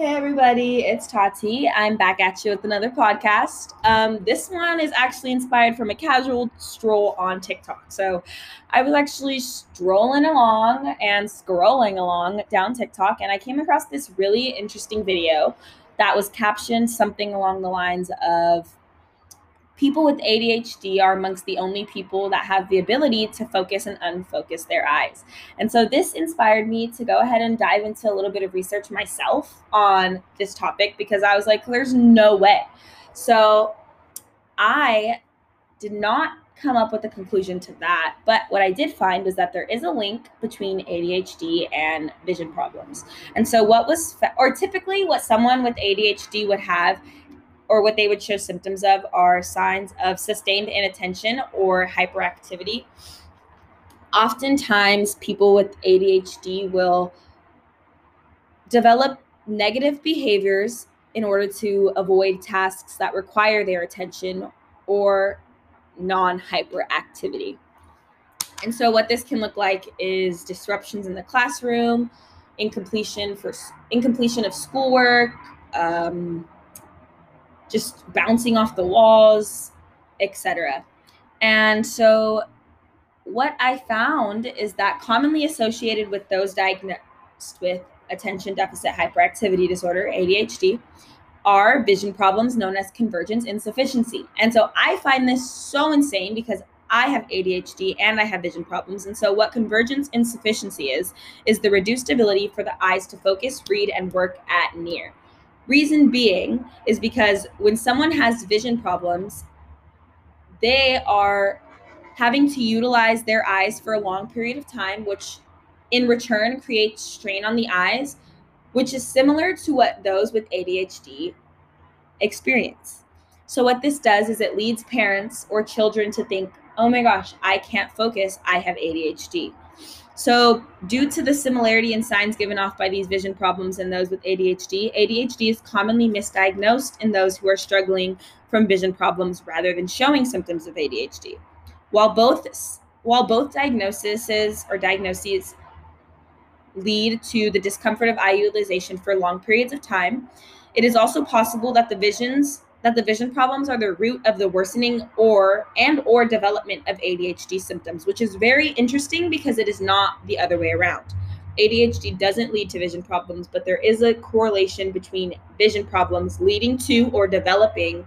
Hey everybody, it's Tati. I'm back at you with another podcast. Um, this one is actually inspired from a casual stroll on TikTok. So I was actually strolling along and scrolling along down TikTok, and I came across this really interesting video that was captioned something along the lines of people with ADHD are amongst the only people that have the ability to focus and unfocus their eyes. And so this inspired me to go ahead and dive into a little bit of research myself on this topic because I was like, there's no way. So I did not come up with a conclusion to that. But what I did find was that there is a link between ADHD and vision problems. And so, what was, or typically, what someone with ADHD would have or what they would show symptoms of are signs of sustained inattention or hyperactivity. Oftentimes, people with ADHD will develop negative behaviors in order to avoid tasks that require their attention or non hyperactivity. And so, what this can look like is disruptions in the classroom, incompletion for incompletion of schoolwork, um, just bouncing off the walls, etc. And so what I found is that commonly associated with those diagnosed with attention deficit hyperactivity disorder, ADHD, are vision problems known as convergence insufficiency. And so I find this so insane because I have ADHD and I have vision problems. And so, what convergence insufficiency is, is the reduced ability for the eyes to focus, read, and work at near. Reason being is because when someone has vision problems, they are having to utilize their eyes for a long period of time, which in return creates strain on the eyes, which is similar to what those with ADHD experience. So, what this does is it leads parents or children to think, oh my gosh, I can't focus, I have ADHD. So, due to the similarity in signs given off by these vision problems in those with ADHD, ADHD is commonly misdiagnosed in those who are struggling from vision problems rather than showing symptoms of ADHD. While both while both diagnoses or diagnoses lead to the discomfort of eye utilization for long periods of time, it is also possible that the visions that the vision problems are the root of the worsening or and or development of ADHD symptoms, which is very interesting because it is not the other way around. ADHD doesn't lead to vision problems, but there is a correlation between vision problems leading to or developing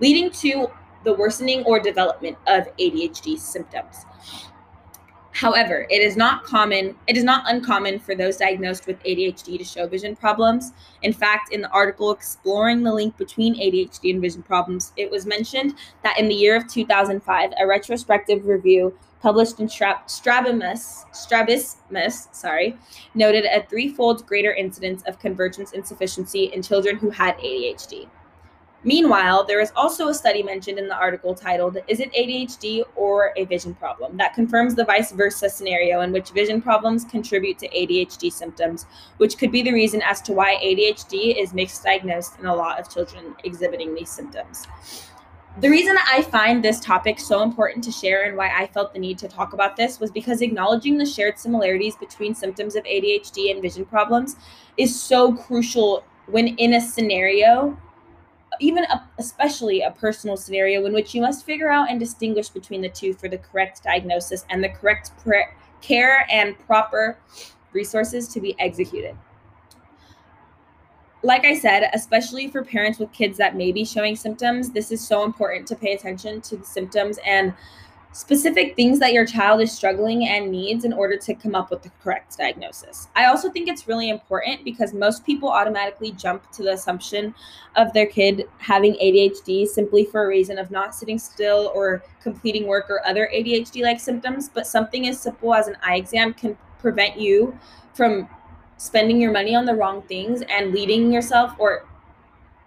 leading to the worsening or development of ADHD symptoms. However, it is not common, it is not uncommon for those diagnosed with ADHD to show vision problems. In fact, in the article exploring the link between ADHD and vision problems, it was mentioned that in the year of 2005, a retrospective review published in Strabismus, Strabismus, sorry, noted a threefold greater incidence of convergence insufficiency in children who had ADHD. Meanwhile, there is also a study mentioned in the article titled, Is it ADHD or a vision problem? that confirms the vice versa scenario in which vision problems contribute to ADHD symptoms, which could be the reason as to why ADHD is misdiagnosed in a lot of children exhibiting these symptoms. The reason that I find this topic so important to share and why I felt the need to talk about this was because acknowledging the shared similarities between symptoms of ADHD and vision problems is so crucial when in a scenario even a, especially a personal scenario in which you must figure out and distinguish between the two for the correct diagnosis and the correct pre- care and proper resources to be executed. Like I said, especially for parents with kids that may be showing symptoms, this is so important to pay attention to the symptoms and specific things that your child is struggling and needs in order to come up with the correct diagnosis. I also think it's really important because most people automatically jump to the assumption of their kid having ADHD simply for a reason of not sitting still or completing work or other ADHD like symptoms. But something as simple as an eye exam can prevent you from spending your money on the wrong things and leading yourself or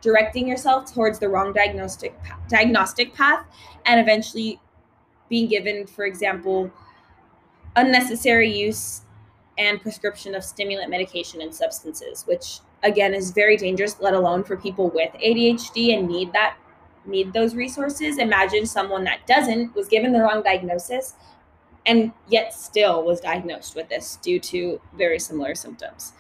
directing yourself towards the wrong diagnostic diagnostic path and eventually being given, for example, unnecessary use and prescription of stimulant medication and substances, which again is very dangerous, let alone for people with ADHD and need that need those resources. Imagine someone that doesn't was given the wrong diagnosis and yet still was diagnosed with this due to very similar symptoms.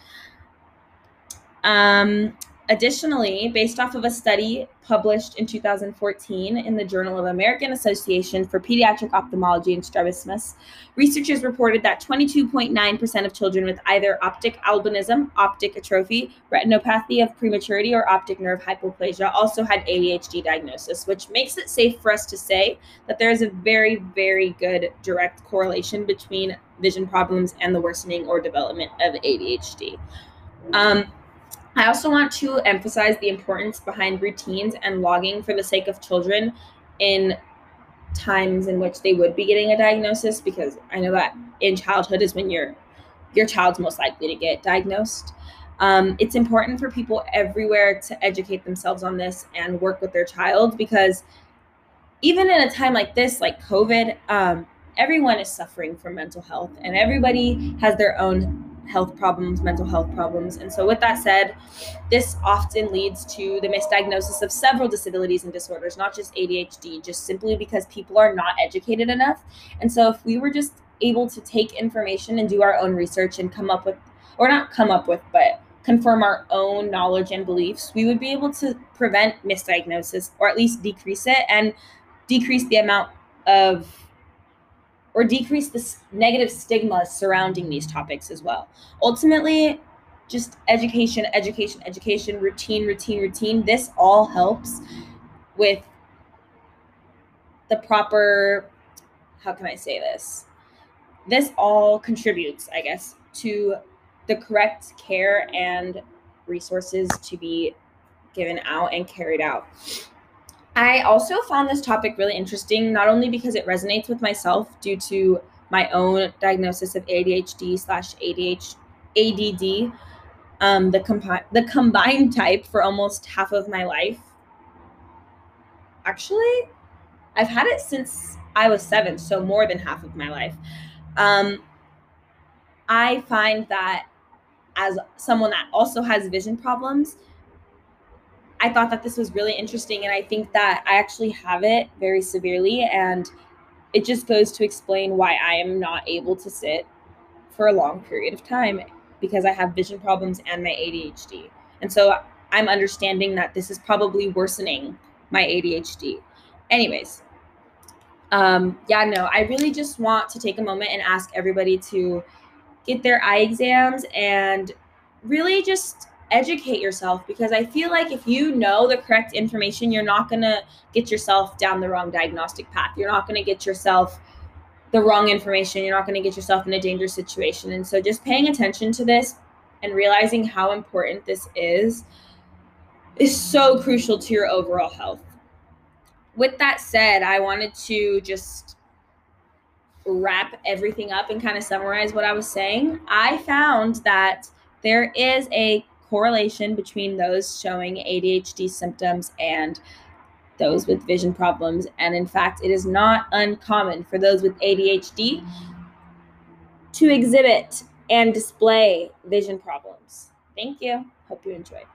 Um, Additionally, based off of a study published in 2014 in the Journal of American Association for Pediatric Ophthalmology and Strabismus, researchers reported that 22.9% of children with either optic albinism, optic atrophy, retinopathy of prematurity, or optic nerve hypoplasia also had ADHD diagnosis, which makes it safe for us to say that there is a very, very good direct correlation between vision problems and the worsening or development of ADHD. Um, I also want to emphasize the importance behind routines and logging for the sake of children in times in which they would be getting a diagnosis because I know that in childhood is when your your child's most likely to get diagnosed. Um, it's important for people everywhere to educate themselves on this and work with their child because even in a time like this, like COVID, um, everyone is suffering from mental health and everybody has their own health problems, mental health problems. And so, with that said, this often leads to the misdiagnosis of several disabilities and disorders, not just ADHD, just simply because people are not educated enough. And so, if we were just able to take information and do our own research and come up with, or not come up with, but confirm our own knowledge and beliefs, we would be able to prevent misdiagnosis or at least decrease it and decrease the amount of or decrease the negative stigma surrounding these topics as well. Ultimately, just education, education, education, routine, routine, routine. This all helps with the proper, how can I say this? This all contributes, I guess, to the correct care and resources to be given out and carried out. I also found this topic really interesting, not only because it resonates with myself due to my own diagnosis of ADHD slash ADHD, ADD, um, the, compi- the combined type for almost half of my life. Actually, I've had it since I was seven, so more than half of my life. Um, I find that as someone that also has vision problems, I thought that this was really interesting. And I think that I actually have it very severely. And it just goes to explain why I am not able to sit for a long period of time because I have vision problems and my ADHD. And so I'm understanding that this is probably worsening my ADHD. Anyways, um, yeah, no, I really just want to take a moment and ask everybody to get their eye exams and really just educate yourself because I feel like if you know the correct information, you're not going to get yourself down the wrong diagnostic path. You're not going to get yourself the wrong information. You're not going to get yourself in a dangerous situation. And so just paying attention to this and realizing how important this is is so crucial to your overall health. With that said, I wanted to just wrap everything up and kind of summarize what I was saying. I found that there is a correlation between those showing ADHD symptoms and those with vision problems. And in fact, it is not uncommon for those with ADHD to exhibit and display vision problems. Thank you. Hope you enjoyed.